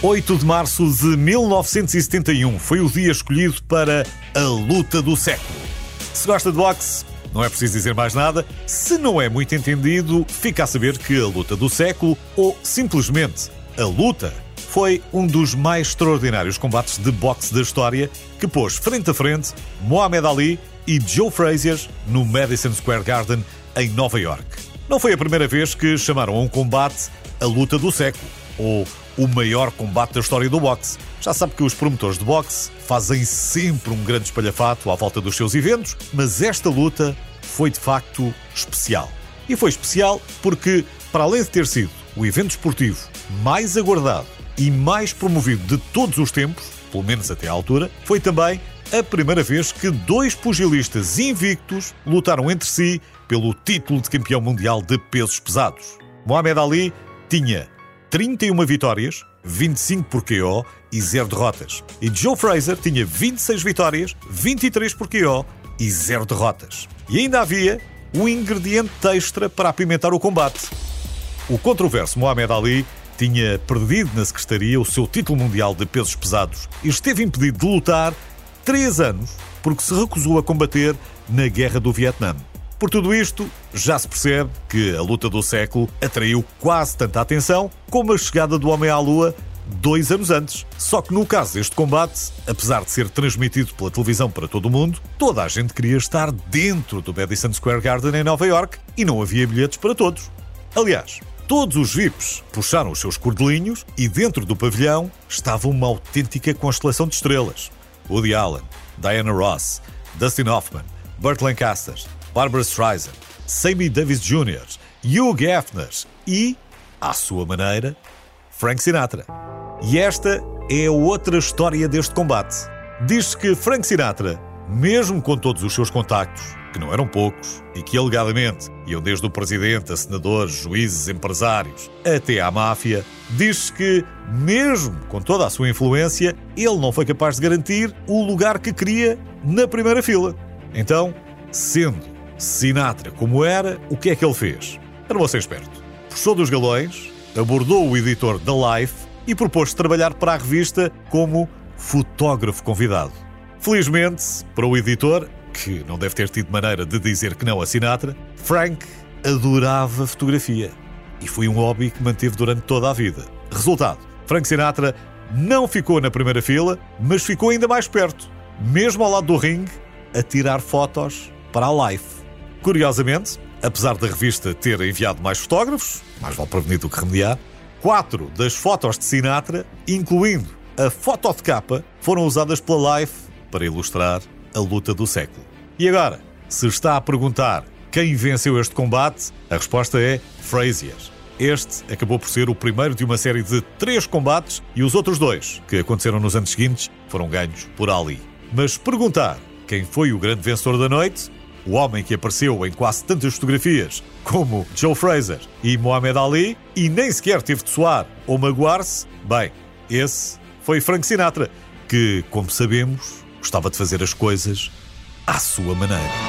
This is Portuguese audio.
8 de março de 1971 foi o dia escolhido para a luta do século. Se gosta de boxe, não é preciso dizer mais nada. Se não é muito entendido, fica a saber que a luta do século, ou simplesmente a luta, foi um dos mais extraordinários combates de boxe da história que pôs frente a frente Muhammad Ali e Joe Frazier no Madison Square Garden em Nova York. Não foi a primeira vez que chamaram a um combate a luta do século, ou o maior combate da história do boxe. Já sabe que os promotores de boxe fazem sempre um grande espalhafato à volta dos seus eventos, mas esta luta foi de facto especial. E foi especial porque, para além de ter sido o evento esportivo mais aguardado e mais promovido de todos os tempos, pelo menos até à altura, foi também a primeira vez que dois pugilistas invictos lutaram entre si pelo título de campeão mundial de pesos pesados. Muhammad Ali tinha 31 vitórias, 25 por KO e 0 derrotas. E Joe Fraser tinha 26 vitórias, 23 por KO e 0 derrotas. E ainda havia um ingrediente extra para apimentar o combate. O controverso Muhammad Ali tinha perdido na secretaria o seu título mundial de pesos pesados e esteve impedido de lutar três anos porque se recusou a combater na Guerra do Vietnã. Por tudo isto, já se percebe que a luta do século atraiu quase tanta atenção como a chegada do homem à Lua dois anos antes. Só que no caso deste combate, apesar de ser transmitido pela televisão para todo o mundo, toda a gente queria estar dentro do Madison Square Garden em Nova York e não havia bilhetes para todos. Aliás, todos os VIPs puxaram os seus cordelinhos e dentro do pavilhão estava uma autêntica constelação de estrelas. Woody Allen, Diana Ross, Dustin Hoffman, Burt Lancaster, Barbara Streisand, Sammy Davis Jr., Hugh Hefner e, à sua maneira, Frank Sinatra. E esta é outra história deste combate. Diz-se que Frank Sinatra, mesmo com todos os seus contactos, que não eram poucos, e que alegadamente iam desde o presidente a senadores, juízes, empresários, até à máfia, diz-se que, mesmo com toda a sua influência, ele não foi capaz de garantir o lugar que queria na primeira fila. Então, sendo Sinatra como era, o que é que ele fez? Era você esperto. Puxou dos galões, abordou o editor da Life e propôs trabalhar para a revista como fotógrafo convidado. Felizmente, para o editor, que não deve ter tido maneira de dizer que não a Sinatra, Frank adorava fotografia. E foi um hobby que manteve durante toda a vida. Resultado: Frank Sinatra não ficou na primeira fila, mas ficou ainda mais perto, mesmo ao lado do ringue, a tirar fotos para a Life. Curiosamente, apesar da revista ter enviado mais fotógrafos, mais vale prevenir do que remediar, quatro das fotos de Sinatra, incluindo a foto de capa, foram usadas pela Life para ilustrar a luta do século. E agora, se está a perguntar quem venceu este combate, a resposta é Frazier. Este acabou por ser o primeiro de uma série de três combates e os outros dois, que aconteceram nos anos seguintes, foram ganhos por Ali. Mas perguntar quem foi o grande vencedor da noite o homem que apareceu em quase tantas fotografias como Joe Fraser e Muhammad Ali e nem sequer teve de soar ou magoar-se, bem, esse foi Frank Sinatra, que, como sabemos, gostava de fazer as coisas à sua maneira.